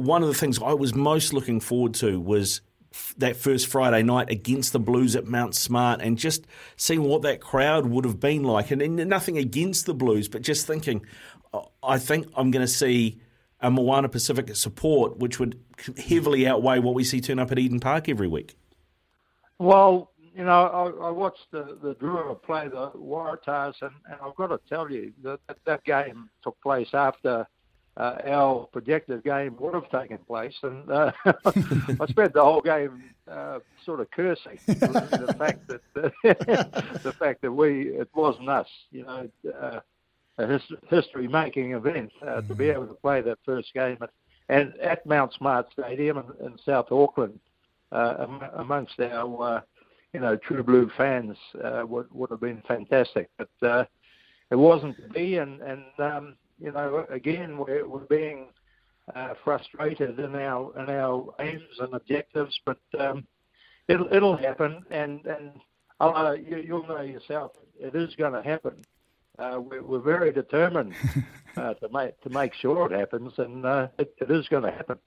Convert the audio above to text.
One of the things I was most looking forward to was that first Friday night against the Blues at Mount Smart and just seeing what that crowd would have been like. And, and nothing against the Blues, but just thinking, oh, I think I'm going to see a Moana Pasifika support, which would heavily outweigh what we see turn up at Eden Park every week. Well, you know, I, I watched the, the Drua play the Waratahs, and, and I've got to tell you that, that game took place after uh, our projected game would have taken place, and uh, I spent the whole game uh, sort of cursing the fact that the fact that we it wasn't us, you know, uh, a his, history-making event uh, to be able to play that first game at, and at Mount Smart Stadium in, in South Auckland uh, amongst our you know true blue fans would would have been fantastic, but it wasn't to be, and and um, you know, again, we're, we're being uh, frustrated in our in our aims and objectives, but um, it'll it'll happen, and and uh, you, you'll know yourself, it is going to happen. Uh, we're, we're very determined uh, to make to make sure it happens, and uh, it, it is going to happen.